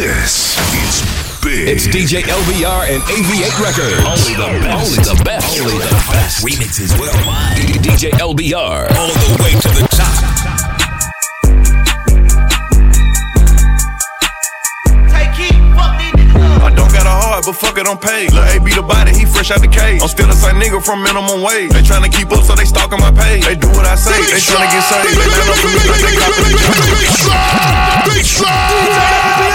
This is big. It's DJ LBR and AV8 Records. Only the best. Only the best. Only the best. Remixes worldwide. DJ LBR. All the way to the top. I don't got a heart, but fuck it, I'm paid. Lil' A be the body, he fresh out the cage. I'm still the same nigga from minimum wage. They tryna keep up, so they stalking my page. They do what I say, they tryna get saved. They line up for me like they copping the Big slide.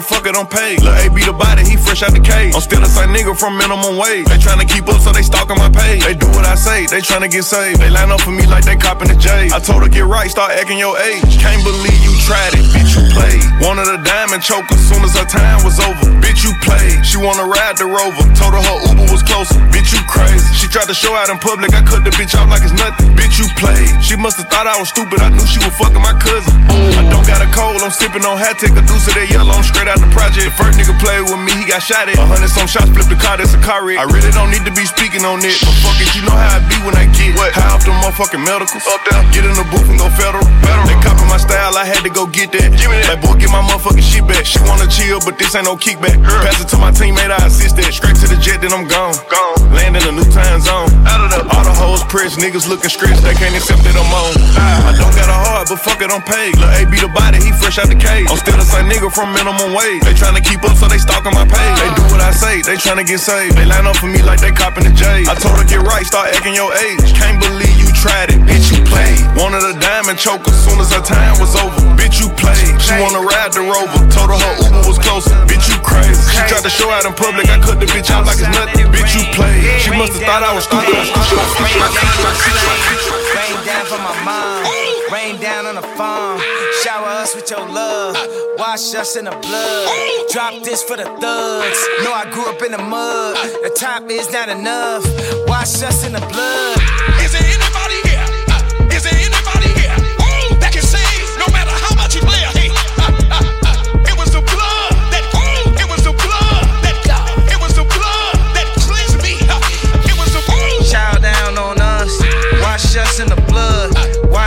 Fuck it, I'm paid. Lil' A be the body, he fresh out the cage. I'm still the same nigga from minimum wage. They tryna keep up, so they stalking my page. They do what I say, they tryna get saved. They line up for me like they copping the J. I told her get right, start acting your age. Can't believe you tried it, bitch, you played. Wanted a diamond choker, as soon as her time was over. Bitch, you played. She wanna ride the rover. Told her her Uber was closer. Bitch, you crazy. She tried to show out in public, I cut the bitch off like it's nothing. Bitch, you played. She must've thought I was stupid, I knew she was fucking my cousin. I don't got a cold, I'm sipping on hat, take a deuce of that yellow, I'm straight out the project. The first nigga played with me, he got shot at. A hundred some shots, flipped the car, that's a car wreck. I really don't need to be speaking on it, but fuck it, you know how I be when I get what? high off the motherfucking medicals. Up there, get in the booth and go federal. federal. They copy my style, I had to go get that. Give me that. Like, boy, get my motherfucking shit back. She wanna chill, but this ain't no kickback. Pass it to my teammate, I assist that. Straight to the jet, then I'm gone. Gone. Land in a new time zone. Out of the all the hoes pressed, niggas looking stretched, they can't accept that I'm on. Ah. I don't got a heart, but fuck it, I'm paid. Lil' A be the body, he fresh out the cage. I'm still the same nigga from minimum wage. They tryna keep up, so they stalking my page. They do what I say, they tryna get saved. They line up for me like they copping the J. I told her get right, start acting your age. Can't believe you tried it, bitch, you played. Wanted a diamond choker, as soon as her time was over. Bitch, you played. She wanna ride the rover, told her her Uber was closer. Bitch, you crazy. She tried to show out in public, I cut the bitch out like it's nothing. Bitch, you played. She must've thought I was stupid. Rain down for my mom. Rain down on the farm. Shower us with your love. Wash us in the blood. Drop this for the thugs. Know I grew up in the mud. The top is not enough. Wash us in the blood. Is there anybody here? Uh, there anybody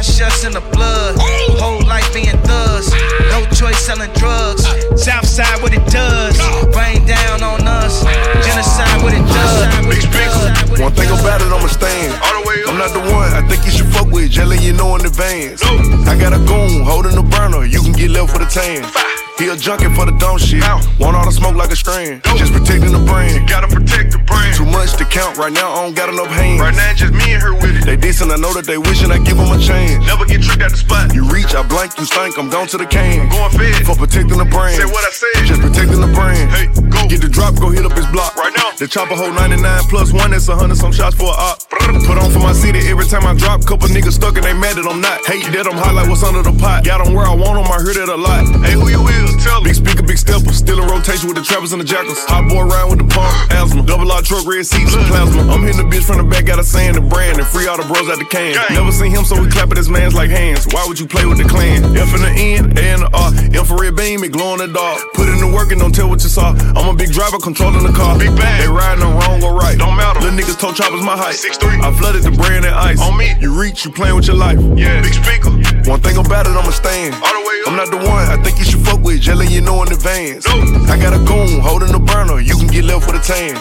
Wash us in the blood. Whole life being thugs. No choice selling drugs. Southside what it does. Rain down on us. Genocide what it does. Big speaker. One thing about it, I'ma stand. I'm not the one I think you should fuck with, just let you know in advance. I got a goon holding the burner, you can get left for the tan. He a junkie for the dumb shit. Want all the smoke like a strand. Just protecting the brand. Gotta protect the brand. Too much to count right now, I don't got enough hands. Right now, just me and her with it. They decent, I know that they wishing I give them a chance. Never get tricked at the spot. You reach, I blank, you stink, I'm gone to the can. I'm going fed. For protecting the brand. Say what I said. Just protecting the brand. Hey, go. Get the drop, go hit up his block. Right now. The chopper hold 99 plus one, it's a hundred some shots for a op. Put on for my city every time I drop. Couple niggas stuck and they mad that I'm not. Hate that I'm hot like what's under the pot. Got them where I want them, I heard it a lot. Hey, who you is? Tell Big speaker, big stepper. Still in rotation with the trappers and the jackals. Hot boy round with the pump, asthma. Double R truck, red seats, and plasma. I'm hitting the bitch from the back, got a saying the brand and free all the bros out the can. Never seen him, so we clap at his mans like hands. Why would you play with the clan? F in the N, A in the R. Infrared beam, it glow in the dark. Put in the work and don't tell what you saw. I'm a big driver controlling the car. Big bang. They riding on wrong or right. Don't matter. Little niggas told choppers my height. Six three. I flooded the brand and ice. On me. You reach, you playing with your life. Yeah. Big speaker. One thing about it, I'ma stand. All the way up. I'm not the one I think you should fuck with, just letting you know in advance. I got a goon holding the burner, you can get left with a tan.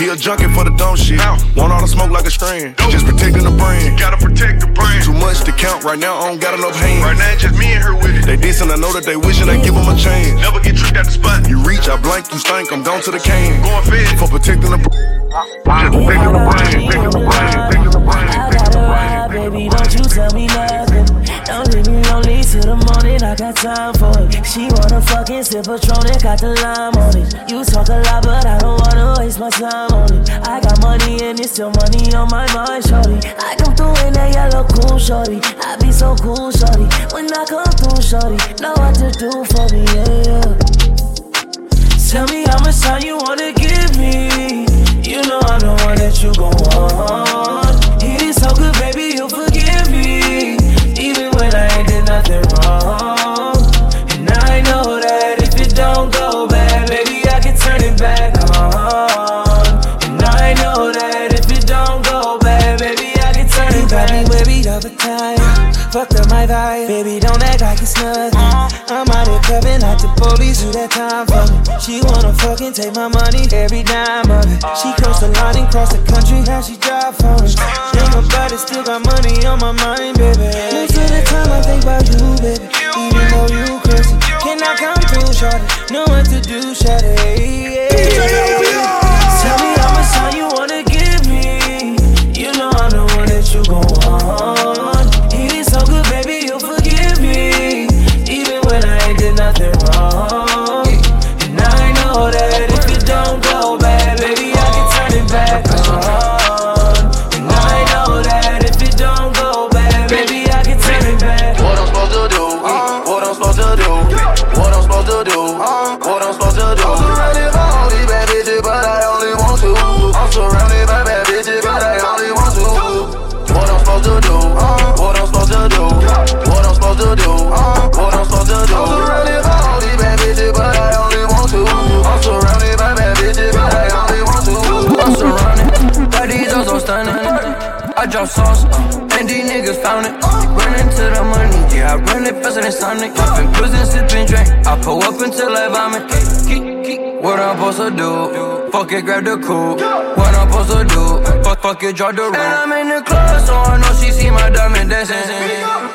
He a junkie for the dumb shit. Want all the smoke like a strand. Just protecting the brand. Gotta protect the brand. Too much to count right now, I don't got enough hands. Right now, just me and her with it. They decent, I know that they wishing I give them a chance. Never get tricked at the spot. You reach, I blank, you stink, I'm gone to the can. Going fed. For protecting the brand. Just protecting the brand. Protecting the brand. Protecting the brand. I got a ride, baby, don't you tell me nothing. Don't leave me lonely till the morning, I got time for it. She wanna fucking sip Patron and got the lime on it. You talk a lot, but I don't wanna waste my time on it. I got money and it's still money on my mind, shorty. I come through in that yellow cool, shorty. I be so cool, shorty. When I come through, shorty, know what to do for me, yeah, yeah. Tell me how much time you wanna give me. You know I'm the one that you gon' want. He is so good, my vibe, baby, don't act like it's nothing. I'm out here clubbing like the police, do that time for me. She wanna fucking take my money, every dime of it. She crossed the line and crossed the country, how she drive for me. Think about it, still got money on my mind, baby. Most of the time I think about you, baby. Even though you crazy, can I come through, shorty? Know what to do, shorty. Tell Sauce, uh, and these niggas found it. Run to the money, yeah, I run it faster than Sonic. Poppin' pills and sippin' drink. I pull up until I vomit. What I'm supposed to do? Fuck it, grab the coupe. What I'm supposed to do? Fuck, fuck it, drop the room. And I'm in the club, so I know she see my diamond dancing.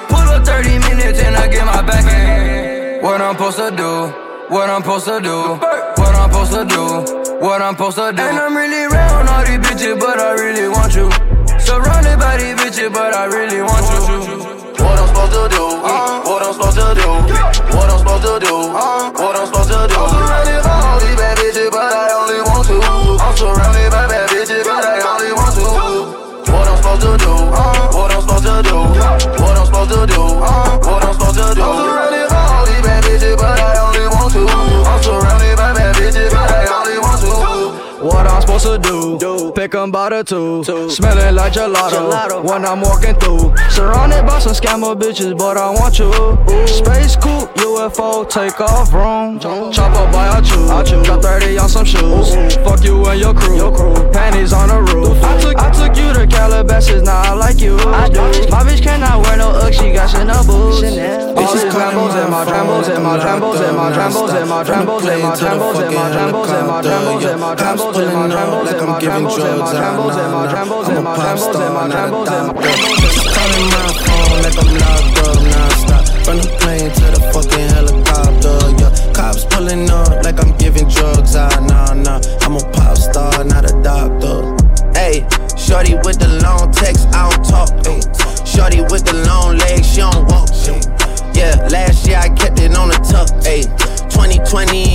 Pull up 30 minutes and I get my back in. What I'm supposed to do? What I'm supposed to do? What I'm supposed to do? What I'm supposed to do? And I'm really around all these bitches, but I really want you. Surrounded these bitches, but I really want you. What I'm supposed to do? What I'm supposed to do? What I'm supposed to do? What I'm supposed to do? I'm surrounded by all these bad bitches, but I only want to. I'm surrounded by bad bitches, but I only want to. What I'm supposed to do? What I'm supposed to do? What I'm supposed to do? What I'm supposed to do? I'm supposed to do? Pick 'em by the two. Smelling like gelato, when I'm walking through. Surrounded by some scammer bitches, but I want you. Space coupe, UFO, take off room. Chop up by a chew. Got 30 on some shoes. Fuck you and your crew. Panties on the roof. I took, I took you to Calabasas, now I like you. My bitch cannot wear no Ugg, she got Chanel boots. All these Lambos and my Trambos and my Trambos and my Trambos and my Trambos and my Trambos and my Trambos and my Trambos and my Trambos and my Trambos and my Trambos and my Trambos and my Trambos and my Trambos and my Trambos and my Trambos. Calling my phone like I'm locked up non-stop From the plane to the fucking helicopter, yeah. Cops pulling up like I'm giving drugs, ah, nah, nah. I'm a pop star, not a doctor. Hey, shorty with the long text, I don't talk, ayy Shorty with the long legs, she don't walk, ayy Yeah, last year I kept it on the tuck, ayy 2020, I came to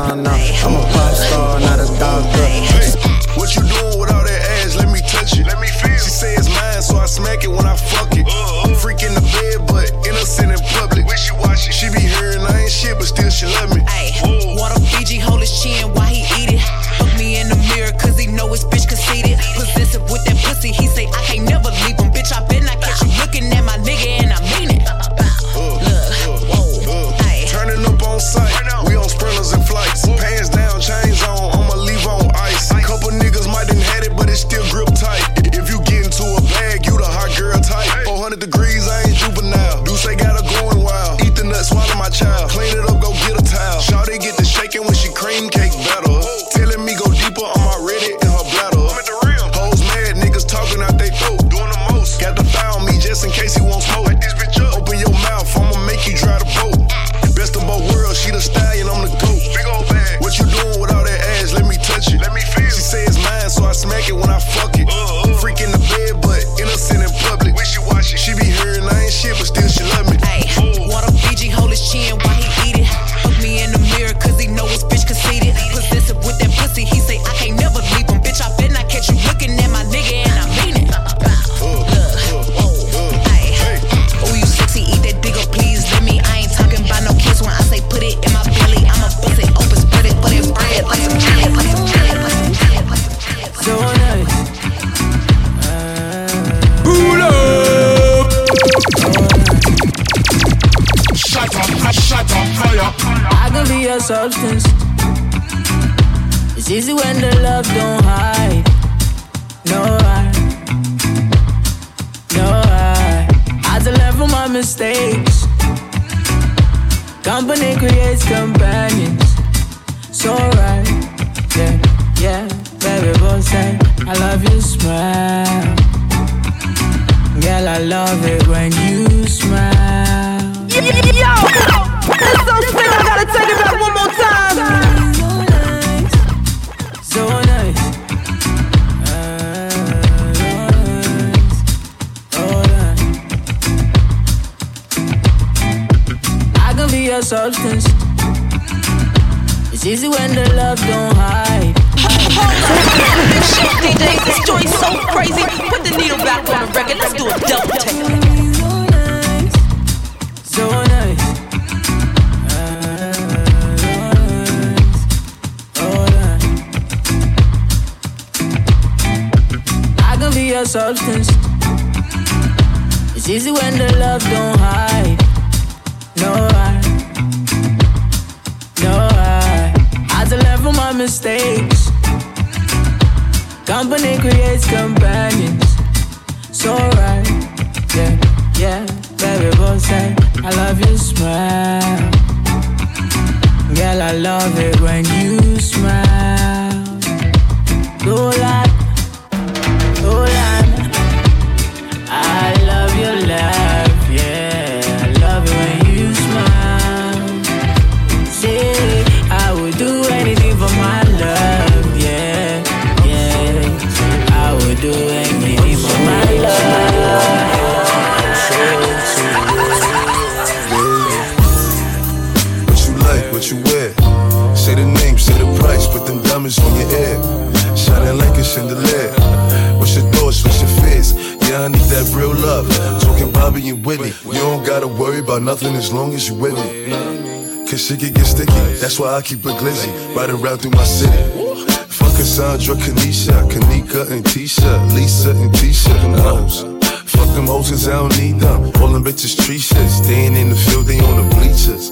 nah I'm a pop star, not a doctor Hey, what you doing with all that ass? Let me touch it. Let me feel. She say it's mine, so I smack it when I fuck it. Uh-huh. Freak in the bed, but innocent in public. When she watch it, she be hearing I ain't shit, but still she love me. Ayy, water Fiji hold his chin while he eat it. Look me in the mirror, cause he know his bitch mistakes. Company creates companions. So right, yeah, yeah. Baby, boy, say I love your smile. Girl, I love it when you smile. Go like, about nothing as long as you with me. Cause shit can get sticky. That's why I keep a glizzy. Riding around through my city. Fuck Cassandra, Kanisha, Kanika and Tisha, Lisa and Tisha, them hoes. Fuck them hoes I don't need them. All them bitches tree shit. Staying in the field, they on the bleachers.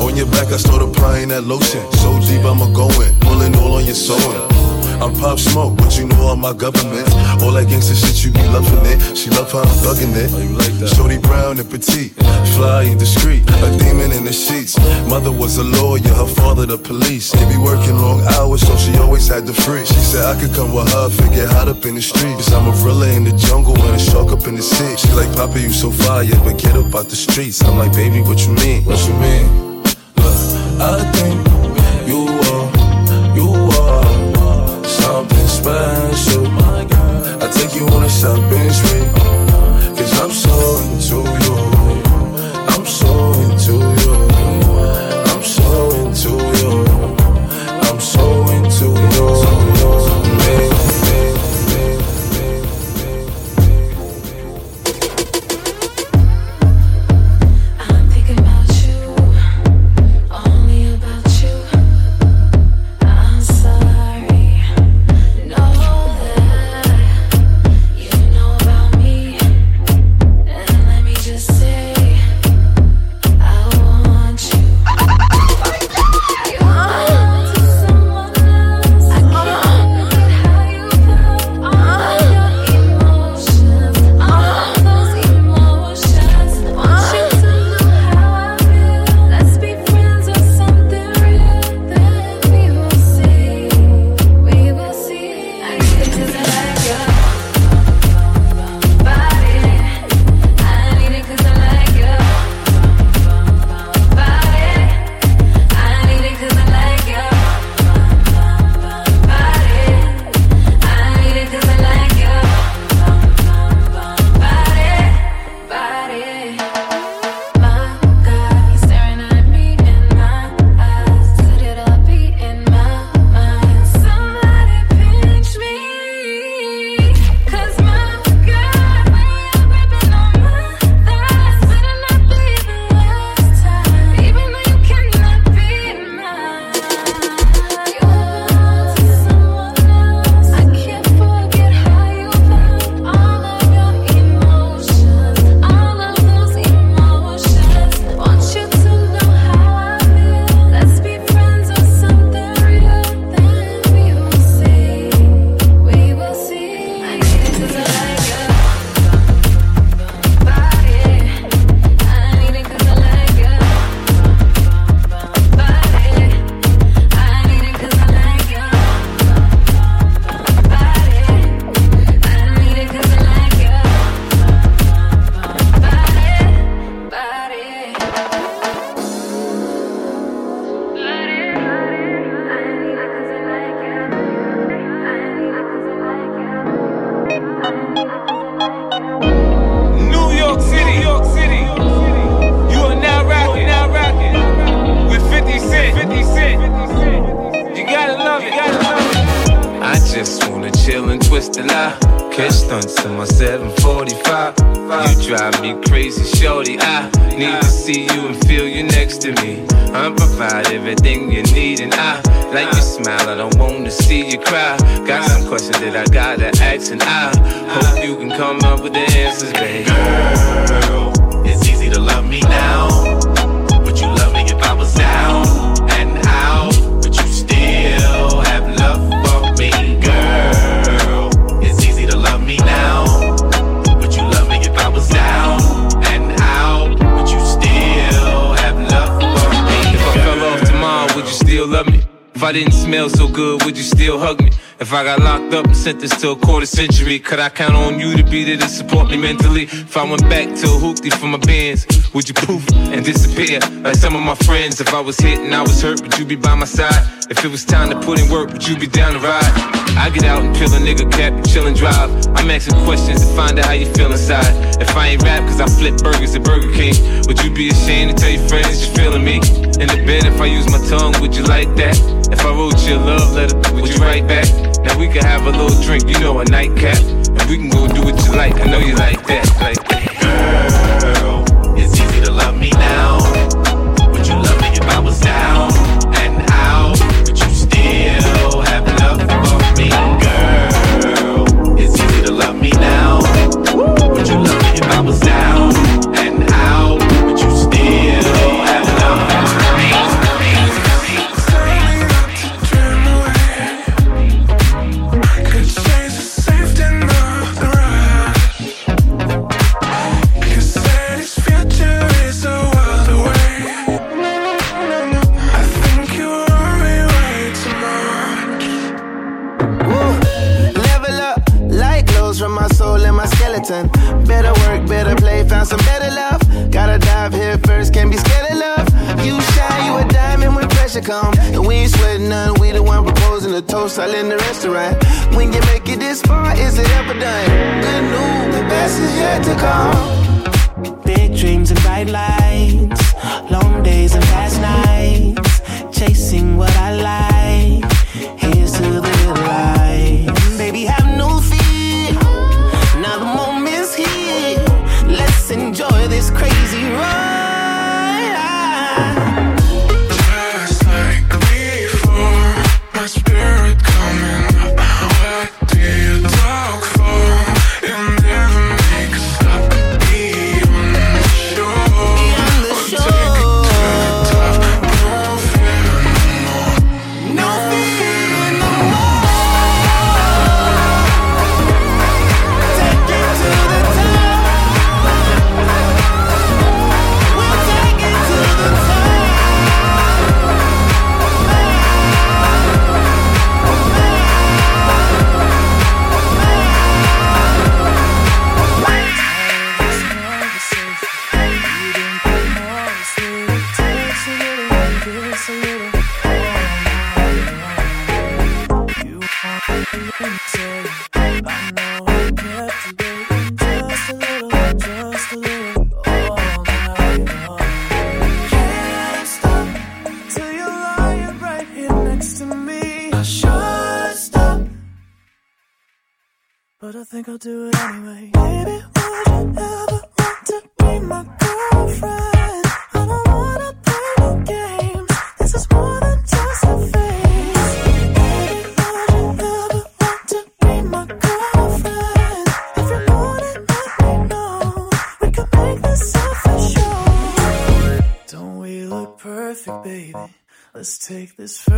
On your back, I start applying that lotion. So deep, I'ma go in. Pulling all on your sewing. I'm Pop Smoke, but you know all my government. All that gangsta shit, you be loving it. She love how I'm thugging it. Oh, you like that? Shorty brown and petite, fly and discreet, a demon in the sheets. Mother was a lawyer, her father the police. They be working long hours, so she always had the free. She said I could come with her, if it get hot up in the streets. I'm a gorilla in the jungle and a shark up in the sea. She like, Papa, you so fire, but get up out the streets. I'm like, baby, what you mean? What you mean? Look, I think special. I take you on a shopping spree. Cause I'm so into you. If I went back to Hoopty for my bands, would you poof and disappear? Like some of my friends, if I was hit and I was hurt, would you be by my side? If it was time to put in work, would you be down to ride? I get out and peel a nigga cap and chill and drive. I'm asking questions to find out how you feel inside. If I ain't rap, cause I flip burgers at Burger King, would you be ashamed to tell your friends you're feeling me? In the bed, if I use my tongue, would you like that? If I wrote your love letter, would you write back? Now we can have a little drink, you know, a nightcap. And we can go do what you like, I know you like that. Like this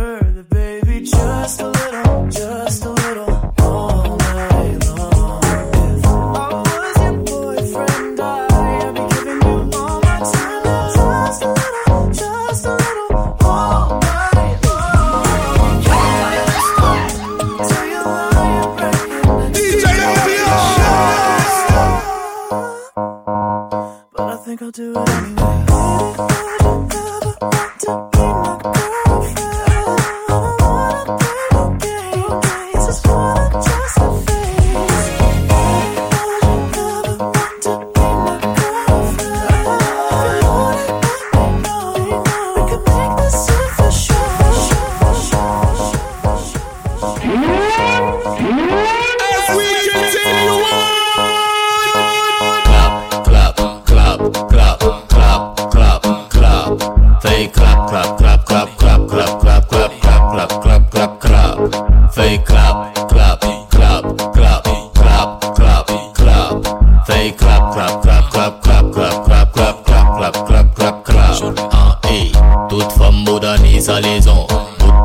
An e, tout fom boda ni sa lezon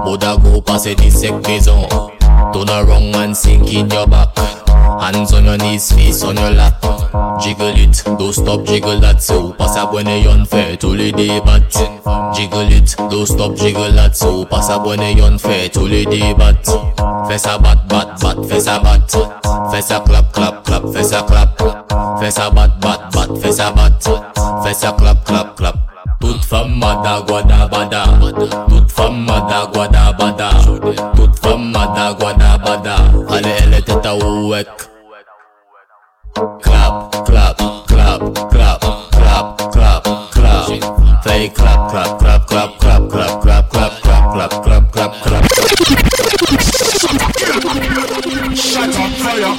Bout boda go pase di sek bezon Turn around and sink in your back. Hands on your knees, face on your lap. Jiggle it, don't stop, jiggle that. So pass up when you're unfair to the day bat Jiggle it, don't stop, jiggle that. So pass up when you're unfair to the day bat Fess a bat, bat, bat, fess a bat. Fess a clap, clap, clap, fess a clap. Fess a bat, bat, bat, fess a bat. Fess a clap, clap, clap toute femme mada guada bada Toute femme mada guada bada Toute femme mada guada bada Allez elle était à ouek Clap, clap, clap, clap, clap, clap, clap Fais clap, clap, clap, clap, clap, clap, clap, clap, clap, clap, clap, clap, clap Shut up, fire.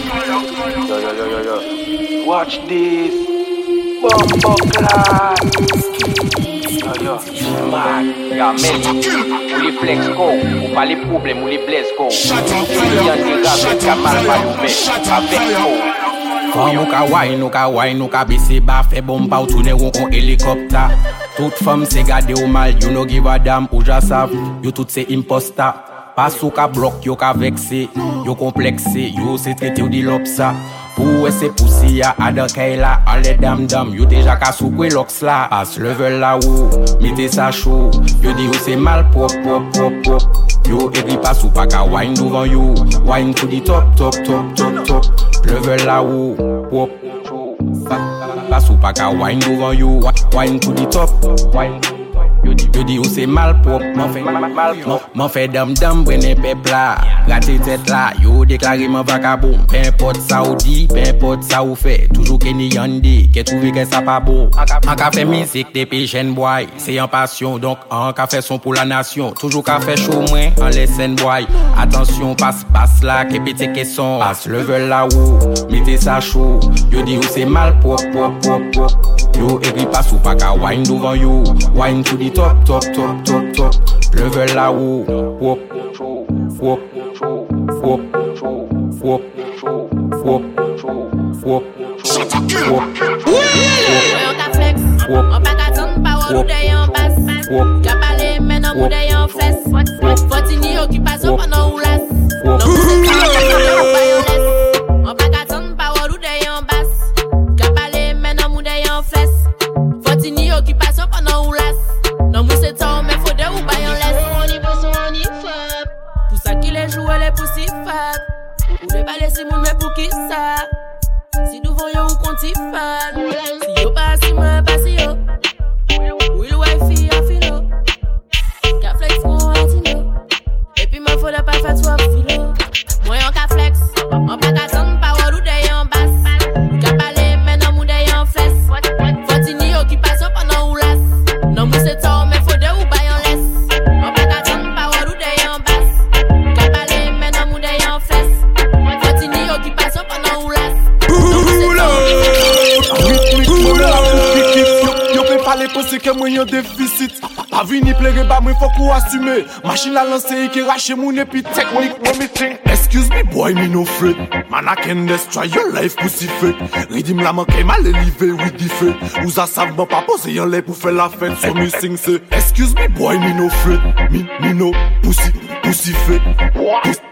Yo, yo, yo, yo, yo. Watch this. Bumbo class. Yo yo, man, Ya men, ou li flex ko, ou pa li problem, ou li bles ko Ou li an di gabe, kamal pa nou men, pa vek go Fwa mou ka wine, nou ka wine, nou ka bese ba fe bomba ou toune ou kon helikopta Tout fam se gade ou mal, you no give a dam ou ja sav, you tout se imposta Pas ou ka blok, yo ka vekse, yo komplekse, yo se trete ou di lopsa Pou wè se pousi ya adakay la Ale dam dam Yo te jaka sou kwe loks la. As level la ou Mete sa chou. Yo di yo se mal pop pop pop pop. Yo e pas ou pa ka wine dovan yo Wine to di top top top top top. Level la ou Pop. Pas ou pa ka wine dovan yo Wine to di top Wine Yo di ou se mal pop man fe dam-dam brene pepla Rate tet la, yo deklare man vakaboum Pe import sa ou di, pe import sa ou fe Toujou ke ni yande, ke touve ke sa pa bo An ka fe mizik de pe jen boy. Se yon pasyon, donk an ka fe son pou la nasyon Toujou ka fe show mwen, an lesen boy. Atensyon, pas pas la, ke pete ke son. As level la ou, mete sa chou Yo di ou se mal pop yo egri pas ou pa ka wine dovan yo Wine to di di top, top, top, top, top. Level la ou, wop, wop, wop, wop, wop, wop Wop an ka flex, an pa ka zon pa wou dey an bas Ka pale men an mou dey an fles. Foti ni yo ki pa zon pa nan ou las Nan mou se ka, an ka zon pa ou bas mwen fok ou asume Machin la lanse yi ki rache moun epi teknik mwen mi think Excuse me boy, me no fret Man a ken destroy your life pou si fet Ridim la man kemal elive with di fet Ouza sav ban pa pose yon le pou fe la fet So me sing se Excuse me boy, me no fret Me, me no pousi, pussy fet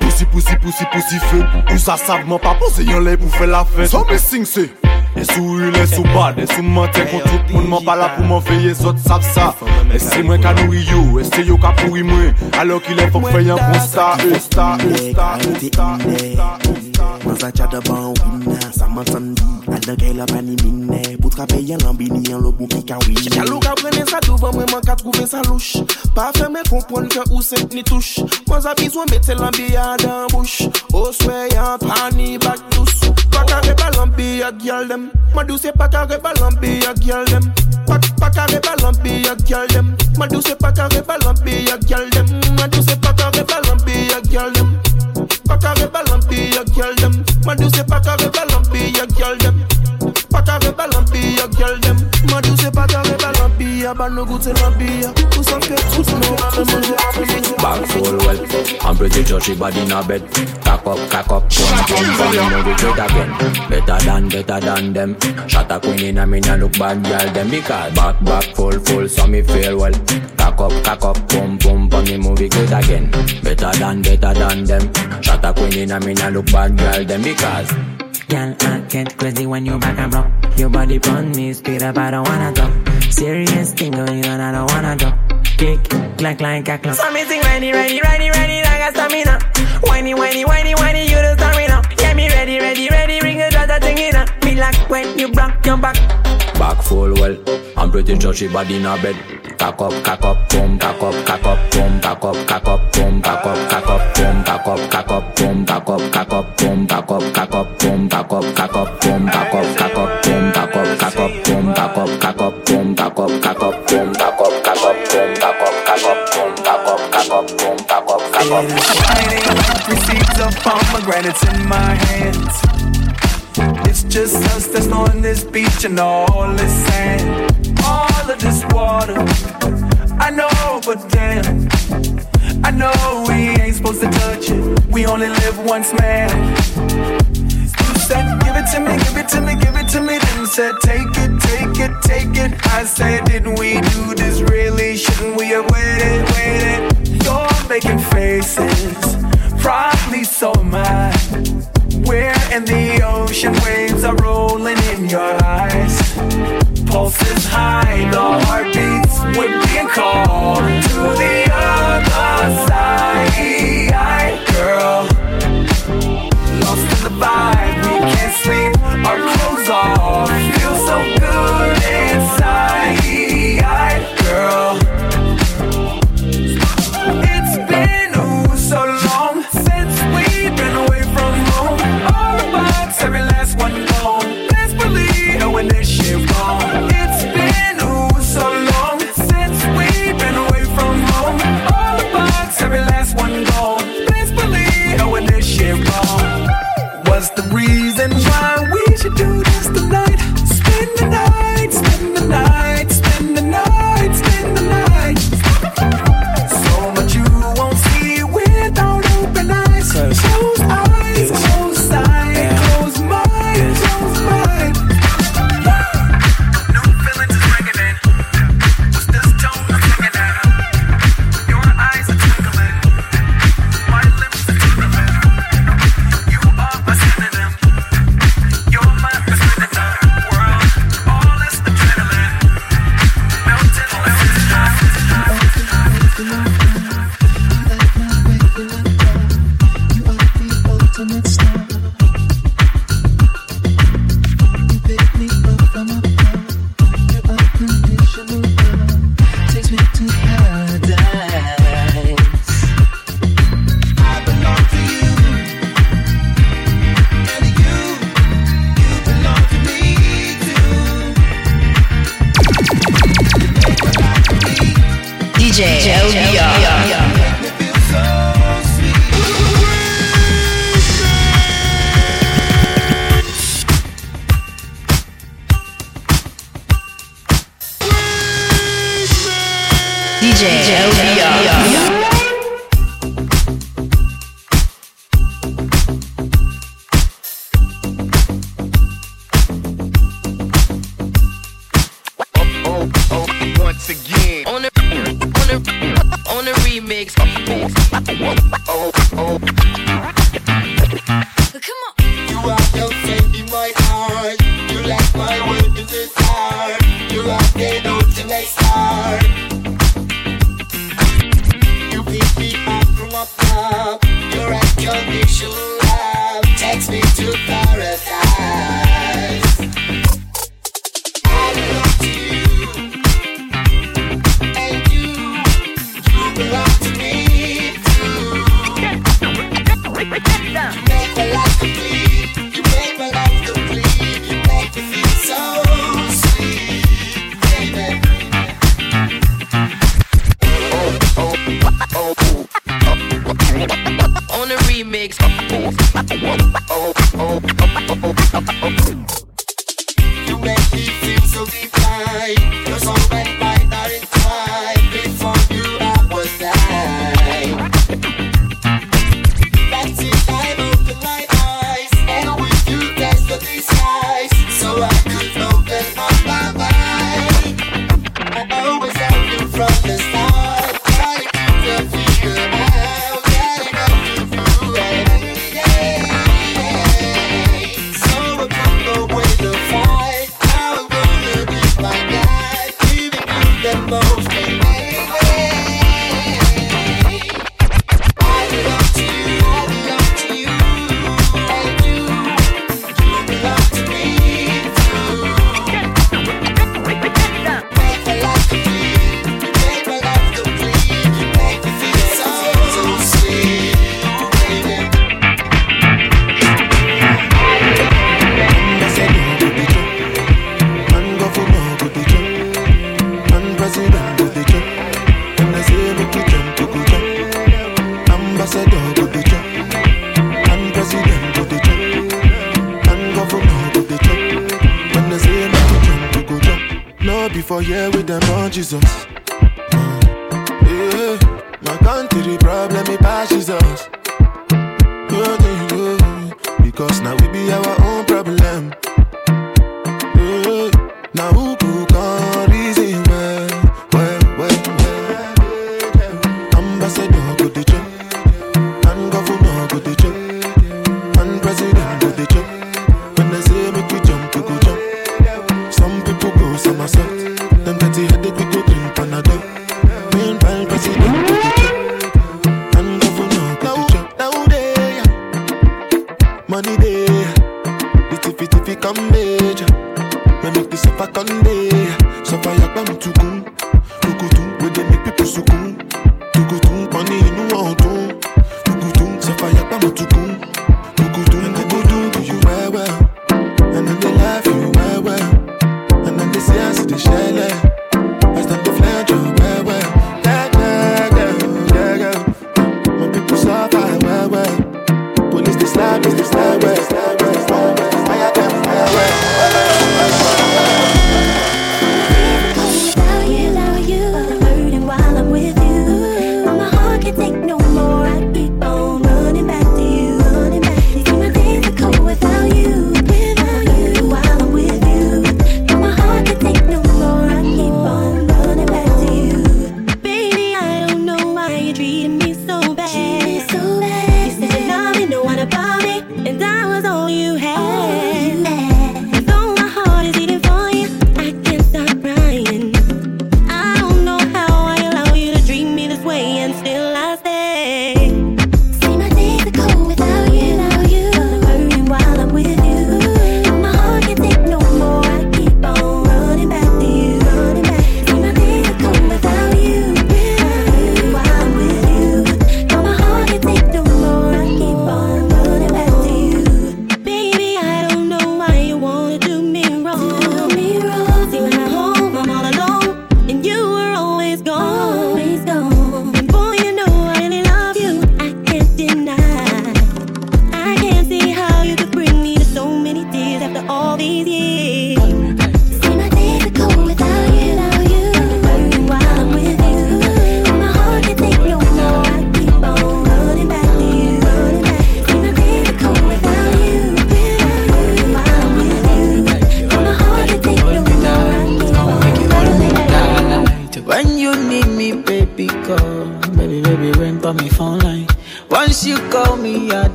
Pussy, pussy, pussy, pousi fet Ouza sav man bon, pa pose yon le pou fe la fet So me sing se E sou yu, e sou bad, e sou mante kon tout moun Man pa la pou man veye, zot sav sa E se mwen ka nouri yo, e se yo ka pouri mwen Alo ki le fok fey an konsta E sta, e sta, e sta, e sta Mwen sa chata ban wina, sa man sandi Adan kay la pani mine Pou trape yan lambini yan lo pou pika wina Chalou ka prene sa douvan mwen man ka trouve sa louche. Pa fe men kompon ke ou sent ni touche. Mwen sa bizwen mette lambi ya dan bouche. O swe yan pani bak douce. Pa ka reba lambi ya gyal dem Ma douce pa ka reba lambi ya gyal dem Pa, pa ka reba lambi ya gyal dem Ma douce pa ka reba lambi ya gyal dem Ma douce pa ka reba lambi ya gyal dem Pack a rebel and be a girl them. When you say pack a rebel and be a girl them. Pack a rebel a ban nou goûter la bière Ou sauf que tout nou rame manger la bière Back full well. I'm pretty sure she body in a bed. Cock up, cock up. Pum pum pum You know we great again. Better than, better than them. Shot a queen in a me nah look bad girl them Because back back full full so me feel well. Cock up, cock up. Pum pum pum Me movie great again. Better than, better than them. Shot a queen in a me nah look bad girl them Because. Girl, I get crazy when you back and block. Your body pon me, speed up, I don't wanna talk. Serious thing going on, I don't wanna talk. Kick, clack, like a clock. So me sing ready, ready, ready, ready, like a stamina. Whiny, whiny, whiny, whiny, you the stamina. Yeah, me ready, ready, ready, dot, thing in a. Me like when you block your back. Back full well I'm pretty sure she body in a bed Cock up, cock up, boom, cock up, cock up, boom, cock up, cock up, boom, cock up, cock up, boom, cock up, cock up, boom, cock up, cock up, boom, cock up, cock up, boom, cock up, cock up, boom, cock up, cock up, boom, cock up, cock up, boom, cock up, cock up, boom, cock up, cock up, boom, cock up, cock up, boom, cock up, cock up, boom, cock up, cock up, boom, cock up, cock up. Shining like receipts of pomegranates in my hands. Just us that's on this beach and all this sand, all of this water. I know, but damn, I know we ain't supposed to touch it. We only live once, man. You said, give it to me, give it to me, give it to me. Then said, take it, take it, take it. I said, didn't we do this really? Shouldn't we have waited, waited? You're making faces, probably so I. We're the ocean, waves are rolling in your eyes. Pulses high, the heartbeats, we're being called to the other side,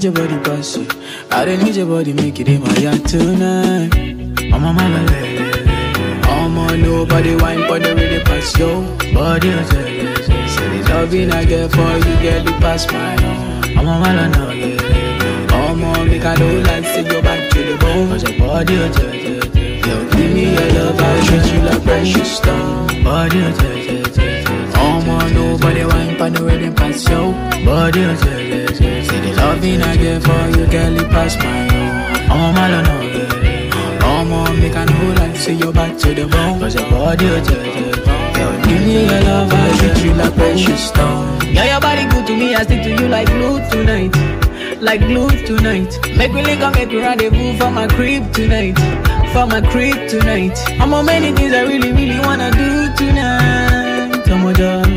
need your body, boss you. I don't need your body, make it in my yard tonight. I'm on my lele. I'm on nobody wine, but they really pass yo. Body, oh. Say the loving I get for you, get it past my own. I'm on my yeah. I'm on make I don't like to go back to the bone. Cause your body, oh. Yo, give me your love, I treat you like precious stone. Body, oh, oh. I'm on nobody wine, but the rhythm pass yo. Body, oh, yeah, yeah. Say the loving I get for you, get it past my own. I'm my lele, yeah. I'm on make I know like say you back to the bone. Cause your body, oh, yeah, yeah, yeah. Give me your love, I treat you like precious stone. Yeah, your body good to me, I stick to you like glue tonight. Like glue tonight. Make me link up, make me rendezvous for my crib tonight. For my crib tonight. I'm on many things I really, really wanna do tonight.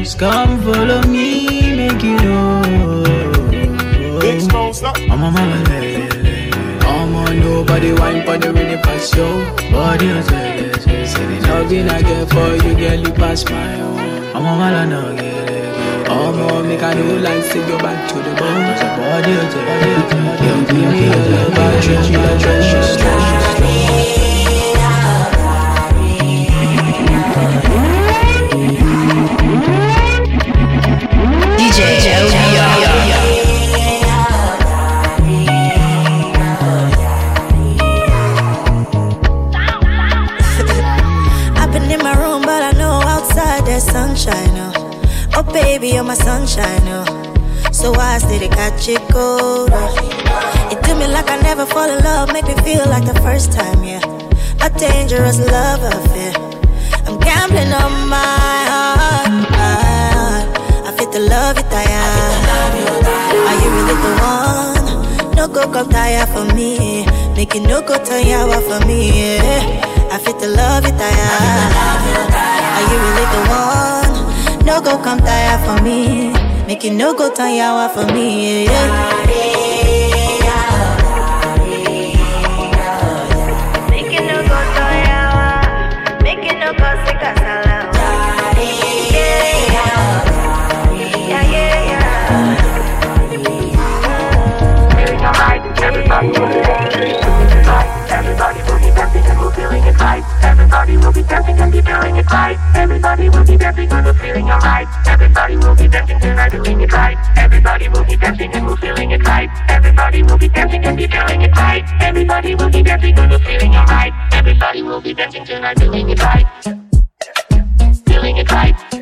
Just come follow me, make you know. I'm on my way. I'm on nobody wine for the really pass yo. Body on Say the loving I get for you, girl, you pass my own. I'm on my lana, yeah. I'm on make I know like say go back to the bone. Body on the Yo, give me your love, I treat you like precious, precious, precious. You're my sunshine. Oh, so I to catch it cold. Oh. It do me like I never fall in love, make me feel like the first time. Yeah, a dangerous love affair. I'm gambling on my heart. my heart. I fit the love you die. Are you really the one? No go come tire for me. Make it no go you out for me. Yeah. I fit to love you tire. Are you really the one? No go come tire for me. Make it no go you out for me. Yeah. Everybody will be dancing and be feeling it right. Everybody will be dancing and we're feeling alright. Everybody will be dancing tonight, doing it right. Everybody will be dancing and we're feeling it right. Everybody will be dancing and be feeling it right. Everybody will be dancing and we're feeling alright. Everybody will be dancing tonight, doing it right. Feeling it right.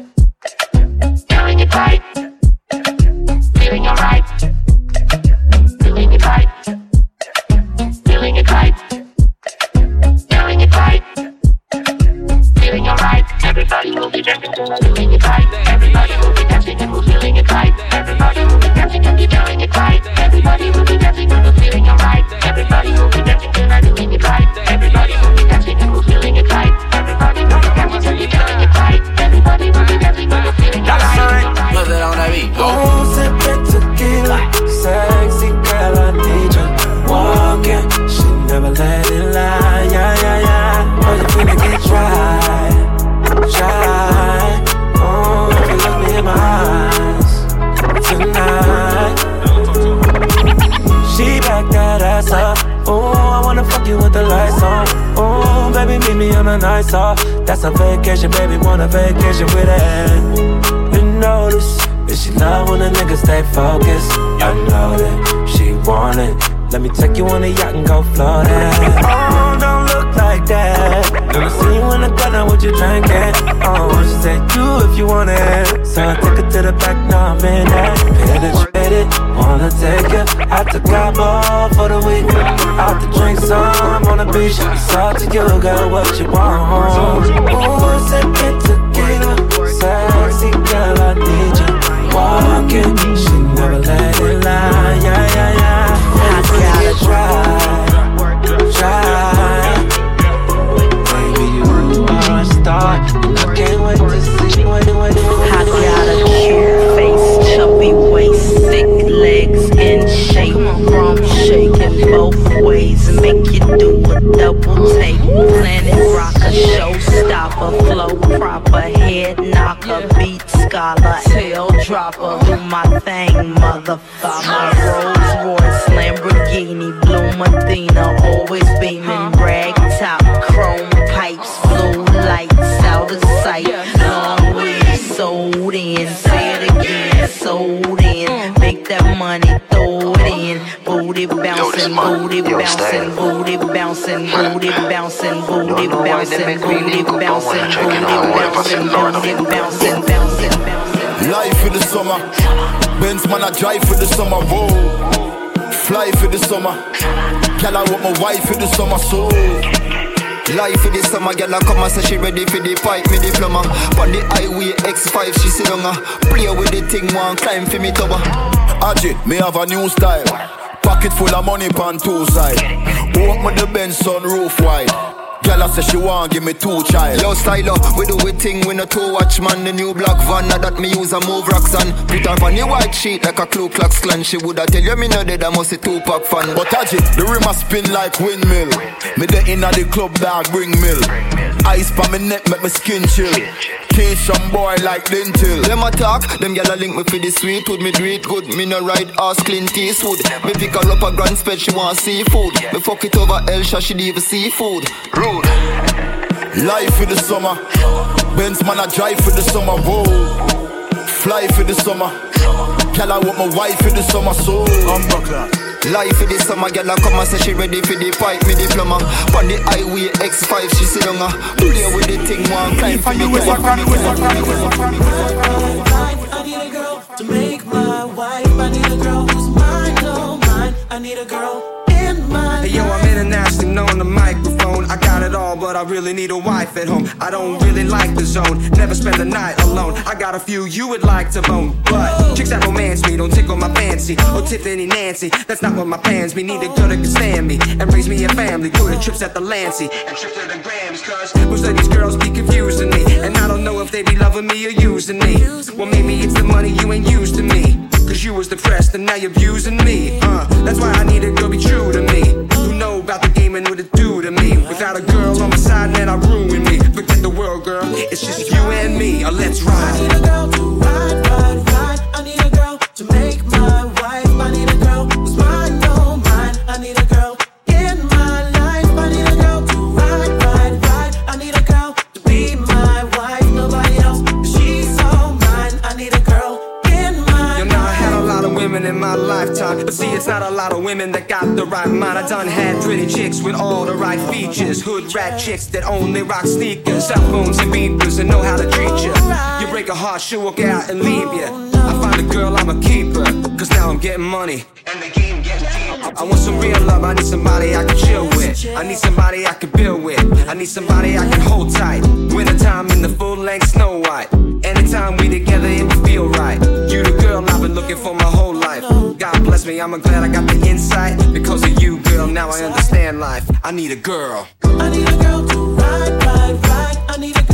Want a vacation with it. You notice that she love when a nigga stay focused. I know that she want it. Let me take you on a yacht and go floating. Oh, don't look like that. Me see you in the gutter, what you drinking? Oh, she said you if you want it. So I take it to the back, now I'm in it. Penetrated, wanna take it. I took out ball for the week. Out to drink some on the beach. It's up to you, girl, what you want. Ooh, sipping tequila. Sexy girl, I need you. Walking, she never let it lie. Yeah, yeah, yeah. I gotta try, try. Baby, you are a star, chubby waist, thick legs in shape. From shaking both ways, make you do a double take. Planet rocker, showstopper, flow proper, head knocker, beat scholar, tail dropper. Do my thing, motherfucker. My Rolls Royce, Lamborghini, blue Medina, always beaming, rag top, chrome pipes, blue lights out of sight. booty bouncing, booty bouncing, booty bouncing, booty bouncing, booty bouncing, booty bouncing, booty bouncing, bouncing, bouncing. Life for the summer, Benz man I drive for the summer, whoa. Fly for the summer, girl I want my wife for the summer, so. Life for the summer, girl, I come and say she ready for the fight. me diploma. On the highway X5, she sit on her. Play with the thing, one climb for me tower. Ajit, me have a new style. Pocket full of money pan two side. Walk me the Benz sunroof wide. Girl, I say she want give me two child. Yo, styler, we do we thing, we no two watch man. The new black van, now that me use a move rocks on. Put her on the white sheet like a Ku Klux Klan. She woulda tell you me no dead, I must a Tupac fan. But Ajit, the rim a spin like windmill. Me the inna the club dog bring mill. Ice pa me neck make me skin chill. King some boy like dental. Them attack, them gyal a link me for the sweet wood. Me do it good, me no ride ass Clint Eastwood. Me pick her up a grand spread, she want seafood. Me fuck it over Elsha, she leave a seafood. Rude. Life for the summer. Benz man, I drive for the summer. Whoa. Fly for the summer. Girl, I want my wife for the summer. So. Life for the summer, girl, I come and say she ready for the pipe, me diploma. On the highway X5, she sit down, uh, play with the thing, one climb for me. I need a girl to make my wife. I need a girl who's mine, no mine. I need a girl in my Hey yo, I'm internationally on the microphone. I got it all, but I really need a wife at home. I don't really like the zone, never spend the night alone. I got a few you would like to bone, but chicks that romance me don't tickle my fancy. Oh, Tiffany Nancy, that's not what my plans be. Need a girl that can stand me and raise me a family. Go to trips at the Lancy and trips to the Grams, cause most of these girls be confusing me. And I don't know if they be loving me or using me. Well, maybe it's the money you ain't used to me. Cause you was depressed and now you're abusing me. Uh, that's why I need a girl be true to me. Who know about the game and what it do to me. Without a girl on my side, man, I ruin me. Forget the world, girl. It's just you and me. Uh, let's ride. I need a girl to ride, ride, ride. I need a girl to make my wife. I need a girl who's mine, no mine. I need a girl my lifetime. But see, it's not a lot of women that got the right mind. I done had pretty chicks with all the right features. Hood rat chicks that only rock sneakers, cell phones and beepers, and know how to treat you. You break a heart, she'll walk out and leave you. I find a girl, I'm a keeper. Cause now I'm getting money. And the game getting deeper. I want some real love, I need somebody I can chill with. I need somebody I can build with. I need somebody I can hold tight. Wintertime in the full length snow white. Anytime we together, it will feel right. Looking for my whole life. God bless me, I'm glad I got the insight. Because of you, girl, now I understand life. I need a girl. I need a girl to ride, ride, ride. I need a girl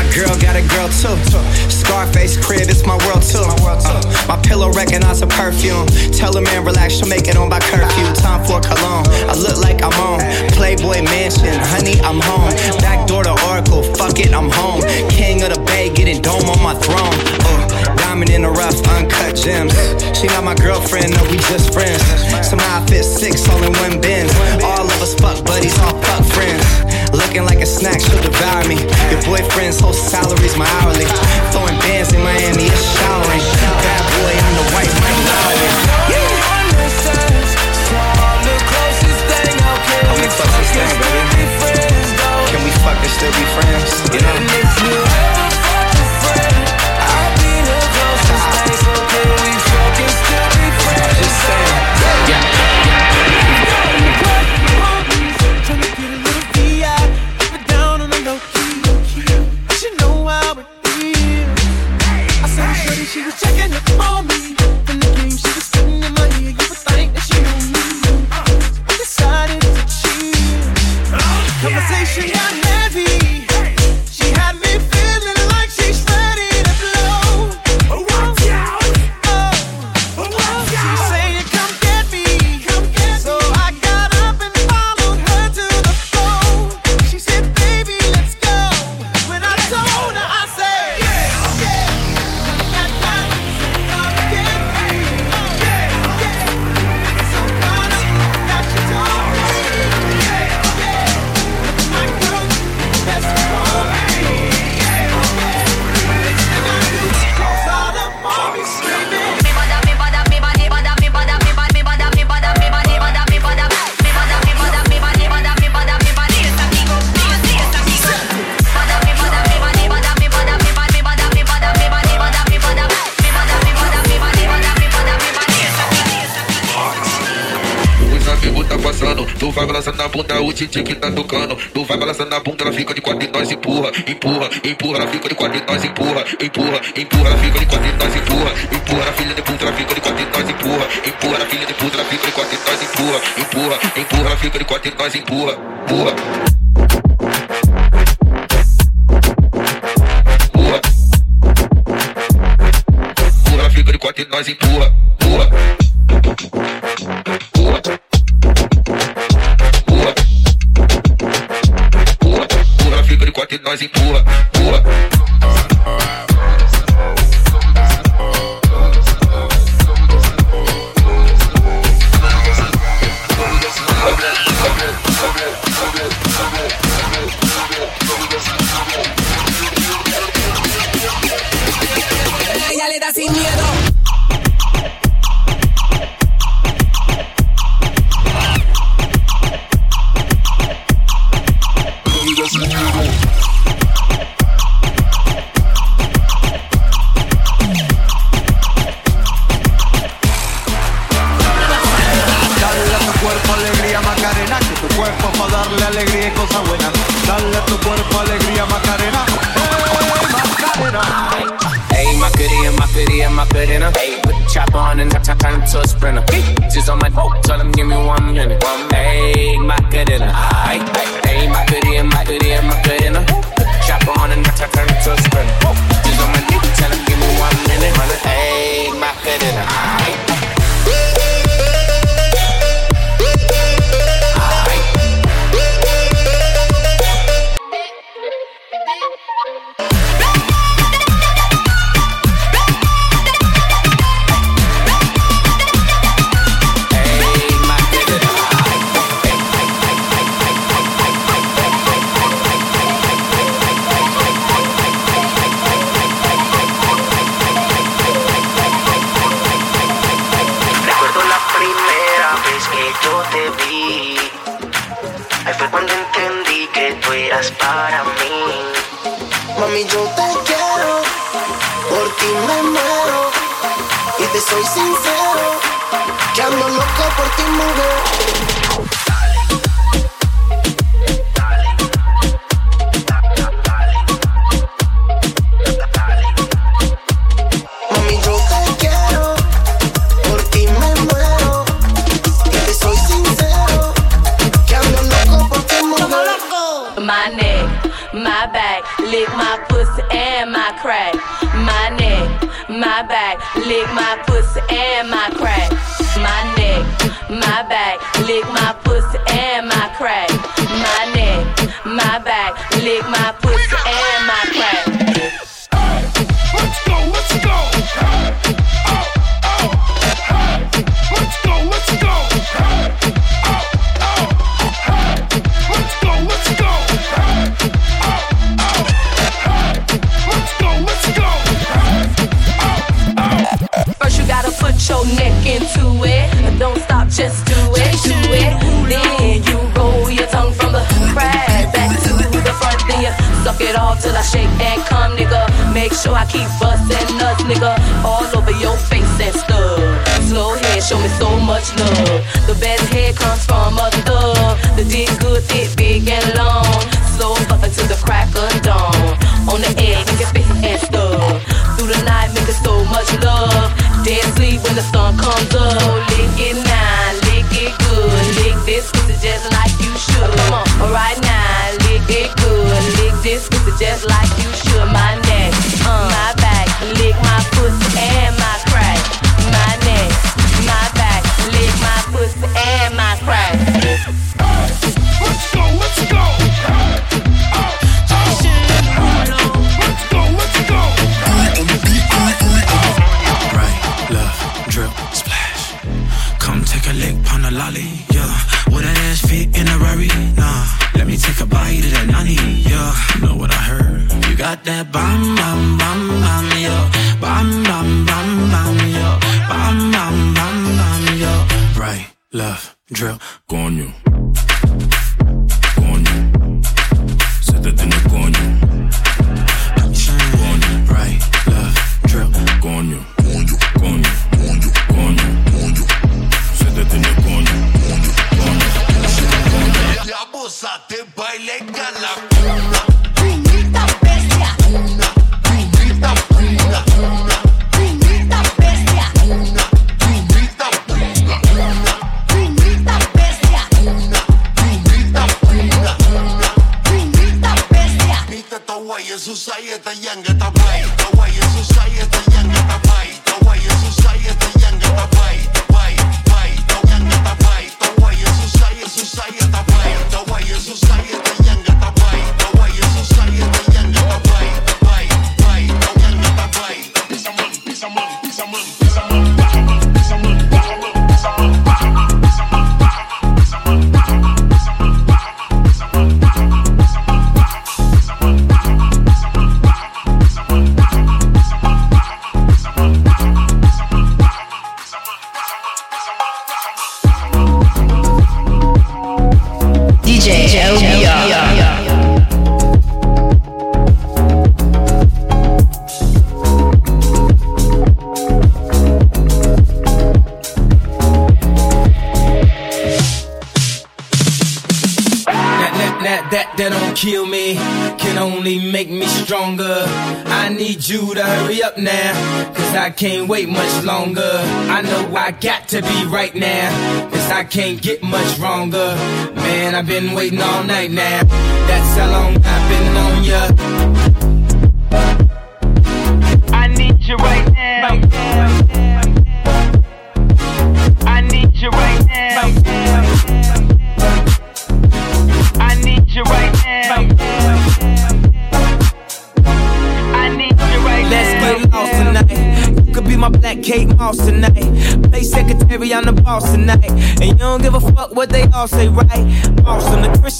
my girl got a girl too. Scarface crib, it's my world too. Uh, my pillow recognize a perfume. Tell a man relax, she'll make it on by curfew. Time for cologne. I look like I'm on Playboy Mansion. Honey, I'm home. Back door to Oracle. Fuck it, I'm home. King of the Bay, getting dome on my throne. Uh, diamond in the rough, uncut gems. She not my girlfriend, no, we just friends. Somehow I fit six all in one bins. All of us fuck buddies, all fuck friends. Looking like a snack, she'll devour me. Your boyfriend's whole salary's my hourly. Throwing bands in Miami, it's showering. Bad boy, I'm the white Mike Lowrey. The closest thing, baby. Can we fuck and still be friends? batendo, nós empurra, empurra. got that bam bam bam bam yo, bam bam bam bam yo, bam bam bam bam yo. Right, left, drill, coño. All say, right? I'm the Christian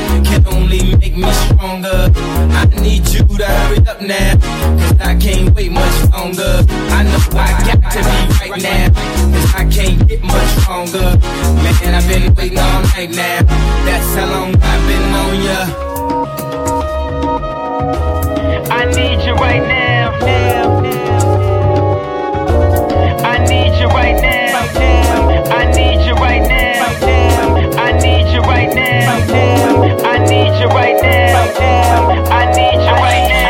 can only make me stronger. I need you to hurry up now, cause I can't wait much longer. I know I got to be right now, cause I can't get much stronger. Man, I've been waiting all night now, that's how long I've been on ya. I need you right now. I need you right now. I need you right now. I need you right now. I need you right now. I need you right now.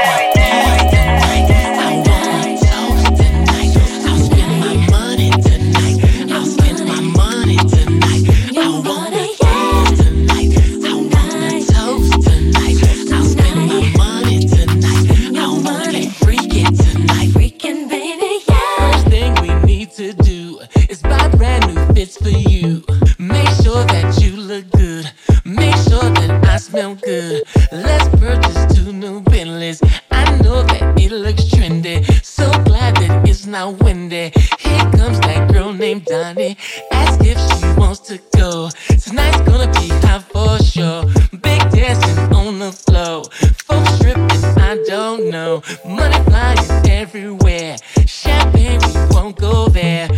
New Bentleys. I know that it looks trendy. So glad that it's not windy. Here comes that girl named Donnie. Ask if she wants to go. Tonight's gonna be hot for sure. Big dancing on the floor. Folks stripping, I don't know. Money flying everywhere. Champagne, we won't go there.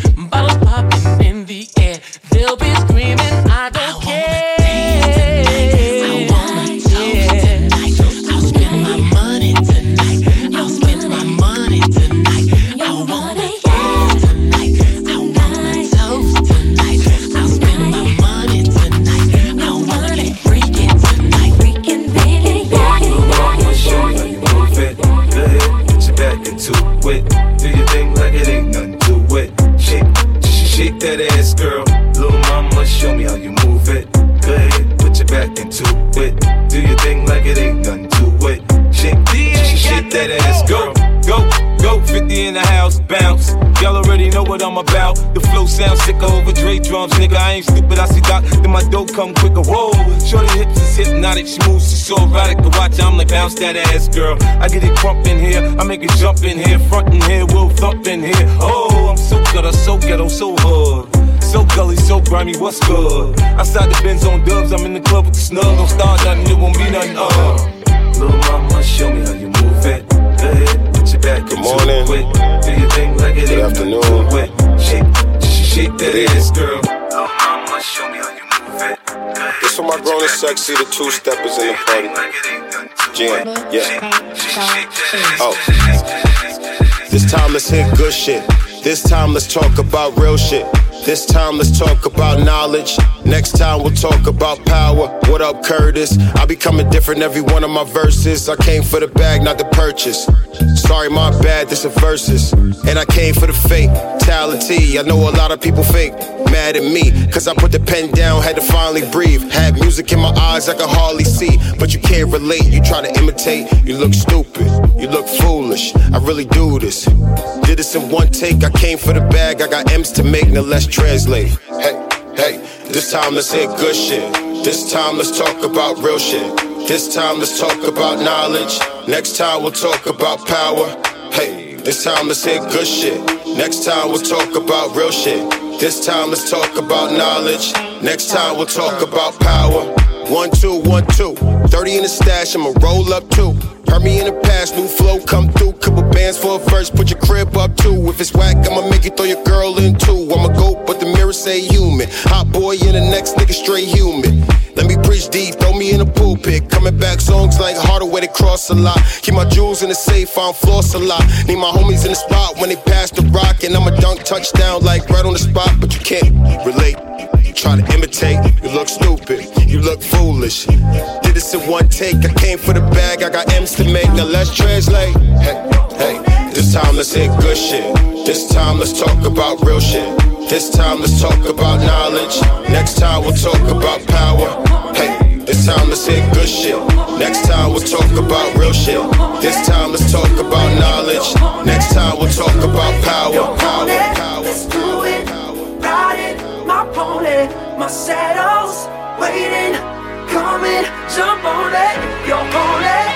I'm about. The flow sounds sicker over Dre drums, nigga. I ain't stupid, I see Doc, then my dough come quicker. Whoa, shorty hips is hypnotic, she moves, she's so erotic to watch. I'm like, bounce that ass, girl. I get it crump in here, I make it jump in here, front in here, we'll thump in here. Oh, I'm so ghetto, so ghetto, so hood. So gully, so grimy, what's good? Outside the Benz on dubs, I'm in the club with the snug. Don't start nothing, it won't be nothing, uh. Little mama, show me how you move it. Go ahead, put your back Good morning. into. Do your thing like it Good afternoon. Shake, shake that ass, girl. This for my grown and sexy, the two steppers in the party. Jam, yeah. Oh. This time let's hit good shit. This time let's talk about real shit. This time let's talk about knowledge. Next time we'll talk about power. What up, Curtis? I be coming different every one of my verses. I came for the bag, not the purchase. Sorry, my bad, this a verses. And I came for the fake fatality. I know a lot of people fake, mad at me. Cause I put the pen down, had to finally breathe. Had music in my eyes I could hardly see. But you can't relate, you try to imitate. You look stupid, you look foolish. I really do this. Did this in one take, I came for the bag. I got M's to make, now let's translate. Hey, hey, this time let's hit good shit. This time let's talk about real shit. This time let's talk about knowledge. Next time we'll talk about power. Hey, this time let's hit good shit. Next time we'll talk about real shit. This time let's talk about knowledge. Next time we'll talk about power. One, two, one, two. 30 in the stash, I'ma roll up two. Heard me in the past, new flow come through. Couple bands for a verse, put your crib up too. If it's whack, I'ma make you throw your girl in too. I'ma go, but the mirror say human. Hot boy in the next nigga straight human. Let me preach deep, throw me in the pulpit. Coming back songs like harder Hardaway, they cross a lot. Keep my jewels in the safe, I'm floss a lot. Need my homies in the spot when they pass the rock. And I'ma dunk touchdown like right on the spot, but you can't relate. Try to imitate, you look stupid, you look foolish. Did this in one take, I came for the bag, I got M's to make, now let's translate. Hey, hey, this time let's hit good shit. This time let's talk about real shit. This time let's talk about knowledge. Next time we'll talk about power. Time let's hit good shit. Next time we'll talk about real shit. This time let's talk about knowledge. Next time we'll talk about power. Power, power. Let's do it, ride it, my pony, my saddle's waiting, coming, jump on it, you're on it.